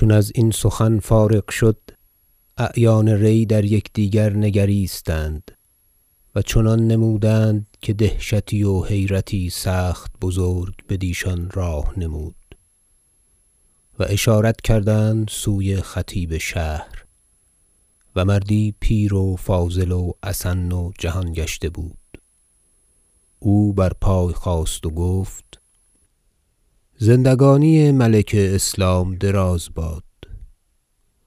چون ازین سخن فارغ شد اعیان ری در یکدیگر نگریستند و چنان نمودند که دهشتی و حیرتی سخت بزرگ بدیشان راه نمود و اشارت کردند سوی خطیب شهر و مردی پیر و فاضل و اسن و جهان گشته بود. او بر پای خاست و گفت زندگانی ملک اسلام دراز باد.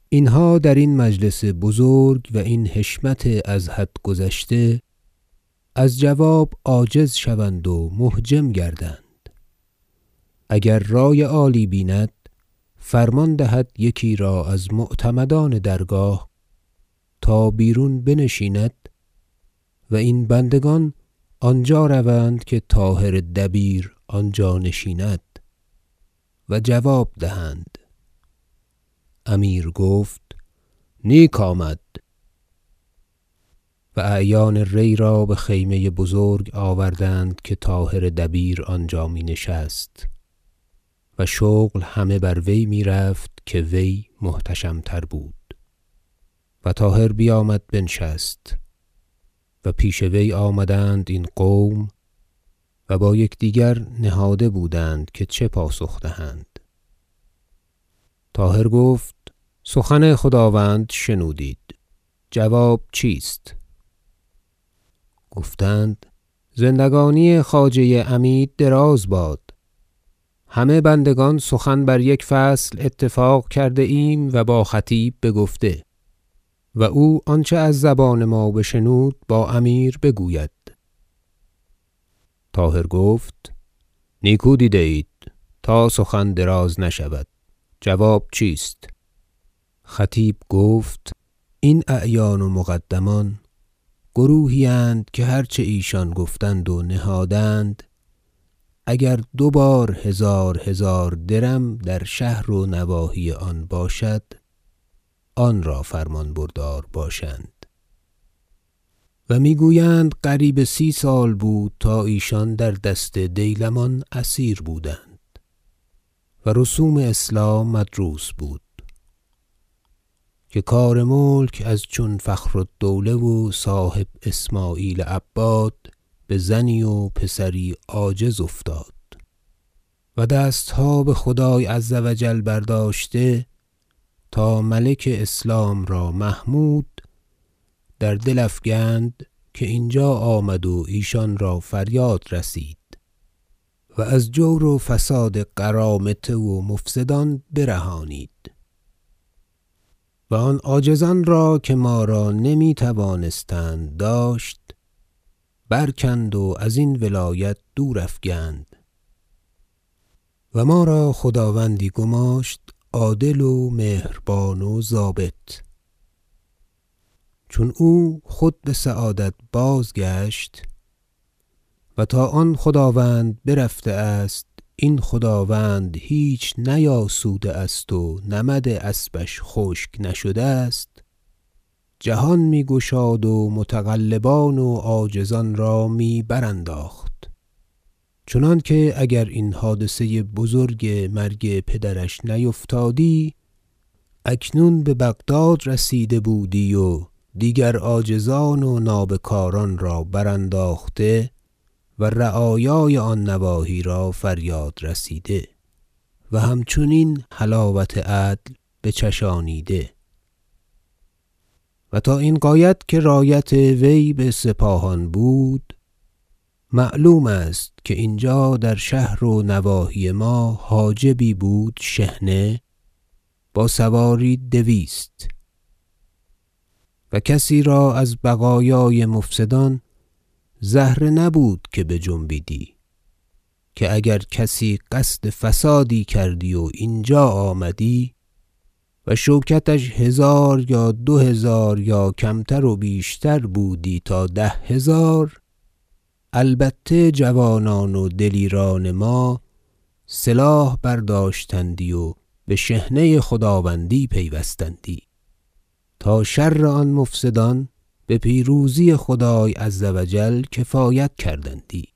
اینها درین مجلس بزرگ و این حشمت از حد گذشته از جواب عاجز شوند و محجم گردند. اگر رای عالی بیند فرمان دهد یکی را از معتمدان درگاه تا بیرون بنشیند و این بندگان آنجا روند که طاهر دبیر آنجا نشیند. و جواب دهند. امیر گفت نیک آمد. و اعیان ری را بخیمه بزرگ آوردند که طاهر دبیر آنجا می نشست و شغل همه بر وی می‌رفت که وی محتشم تر بود. و طاهر بیامد بنشست. و پیش وی آمدند این قوم با یکدیگر نهاده بودند که چه پاسخ دهند. طاهر گفت سخن خداوند شنودید. جواب چیست؟ گفتند زندگانی خواجه عمید دراز باد. همه بندگان سخن بر یک فصل اتفاق کرده ایم و با خطیب بگفته و او آنچه از زبان ما بشنود با امیر بگوید. طاهر گفت نیکو دیده اید تا سخن دراز نشود جواب چیست؟ خطیب گفت این اعیان و مقدمان گروهی اند که هر چه ایشان گفتند و نهادند اگر دو بار هزار هزار درم در شهر و نواحی آن باشد آن را فرمان بردار باشند. و می‌گویند قریب سی سال بود تا ایشان در دست دیلمان اسیر بودند و رسوم اسلام مدروس بود که کار ملک از چون فخر الدوله و صاحب اسمعیل عباد بزنی و پسری عاجز افتاد و دستها بخدای عز و جل برداشته تا ملک اسلام را محمود در دل افگند که اینجا آمد و ایشان را فریاد رسید و از جور و فساد قرامطه و مفسدان برهانید و آن عاجزان را که ما را نمی توانستند داشت برکند و ازین ولایت دور افگند و ما را خداوندی گماشت عادل و مهربان و ضابط چون او خود بسعادت بازگشت و تا آن خداوند برفته است این خداوند هیچ نیاسوده است و نمد اسبش خشک نشده است. جهان می گشاد و متغلبان و عاجزان را می برانداخت. چنانکه اگر این حادثه بزرگ مرگ پدرش نیفتادی اکنون ببغداد رسیده بودی و دیگر عاجزان و نابکاران را برانداخته و رعایای آن نواحی را فریاد رسیده و همچنین حلاوت عدل بچشانیده. و تا این غایت که رایت وی بسپاهان بود معلوم است که اینجا در شهر و نواحی ما حاجبی بود شحنه با سواری دویست. و کسی را از بقایای مفسدان زهره نبود که بجنبیدی که اگر کسی قصد فسادی کردی و اینجا آمدی و شوکتش هزار یا دو هزار یا کمتر و بیشتر بودی تا ده هزار البته جوانان و دلیران ما سلاح برداشتندی و بشحنه خداوندی پیوستندی. تا شر آن مفسدان بپیروزی خدای عز و جل کفایت کردندی.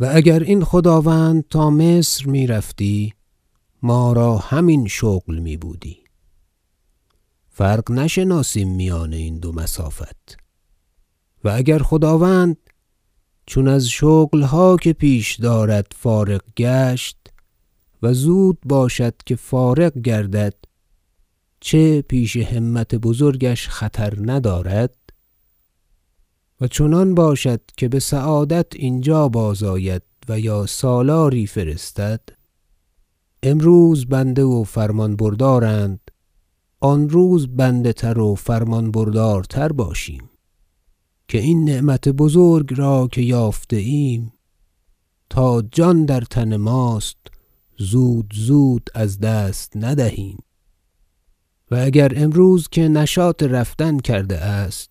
و اگر این خداوند تا مصر می‌رفتی ما را همین شغل می بودی فرق نشناسیم میان این دو مسافت. و اگر خداوند چون از شغلها که پیش دارد فارغ گشت و زود باشد که فارغ گردد چه پیش همت بزرگش خطر ندارد؟ و چنان باشد که بسعادت اینجا بازآید و یا سالاری فرستد؟ امروز بنده و فرمان بردارند آن روز بنده تر و فرمان بردارتر باشیم. که این نعمت بزرگ را که یافته ایم تا جان در تن ماست زود زود از دست ندهیم. و اگر امروز که نشاط رفتن کرده است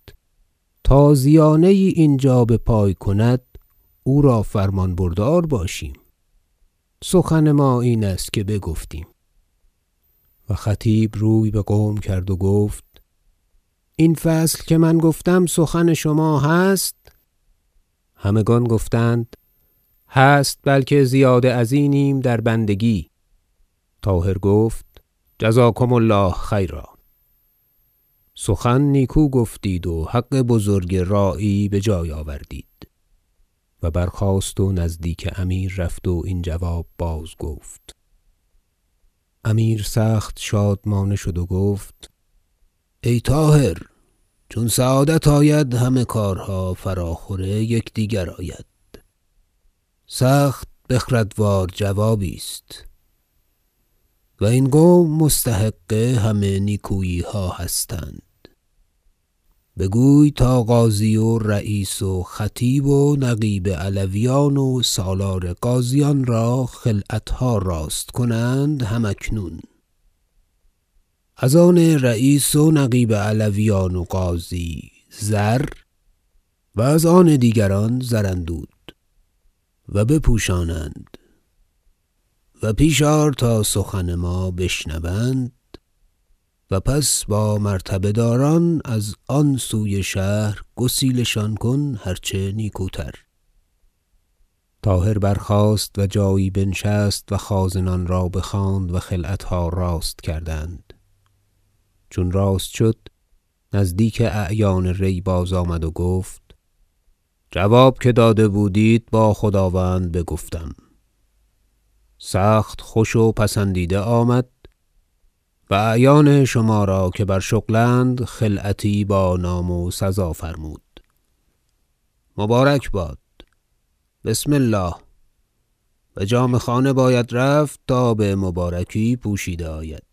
تازیانه یی اینجا بپای کند او را فرمان بردار باشیم. سخن ما این است که بگفتیم. و خطیب روی بقوم کرد و گفت این فصل که من گفتم سخن شما هست؟ همگان گفتند هست بلکه زیاده ازینیم در بندگی. طاهر گفت جزاکم الله خیرا. سخن نیکو گفتید و حق بزرگ راعی بجای آوردید و برخاست و نزدیک امیر رفت و این جواب بازگفت امیر سخت شادمانه شد و گفت ای طاهر چون سعادت آید همه کارها فراخور یکدیگر آید. سخت بخردوار جوابی است. و این قوم مستحق همه نیکوییها هستند. بگوی تا قاضی و رییس و خطیب و نقیب علویان و سالار غازیان را خلعتها راست کنند هم اکنون از آن رییس و نقیب علویان و غازی زر و از آن دیگران زراندود و بپوشانند. و پیش آر تا سخن ما بشنوند و پس با مرتبه داران از آن سوی شهر گسیلشان کن هر چه نیکوتر. طاهر برخاست و جایی بنشست و خازنان را بخواند و خلعتها راست کردند. چون راست شد نزدیک اعیان ری بازآمد و گفت جواب که داده بودید با خداوند بگفتم. سخت خوش و پسندیده آمد و اعیان شما را که بر شغل اند خلعتی با نام و سزا فرمود. مبارک باد. بسم الله. و جامه خانه باید رفت تا بمبارکی پوشیده آید.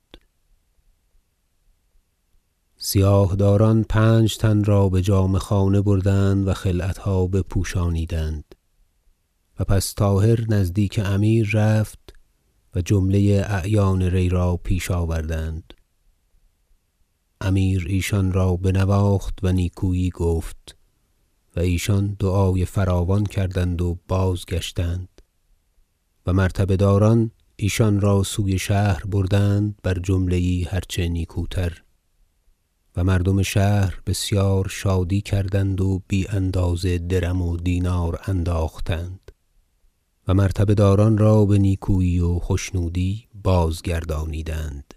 سیاه داران پنج تن را بجامه خانه بردند و خلعتها بپوشانیدند. و پس طاهر نزدیک امیر رفت و جمله اعیان ری را پیش آوردند. امیر ایشان را بنواخت و نیکویی گفت و ایشان دعای فراوان کردند و بازگشتند و مرتبه داران ایشان را سوی شهر بردند بر جمله یی هر نیکوتر و مردم شهر بسیار شادی کردند و بی اندازه درم و دینار انداختند. و مرتبه داران را بنیکویی و خشنودی بازگردانیدند.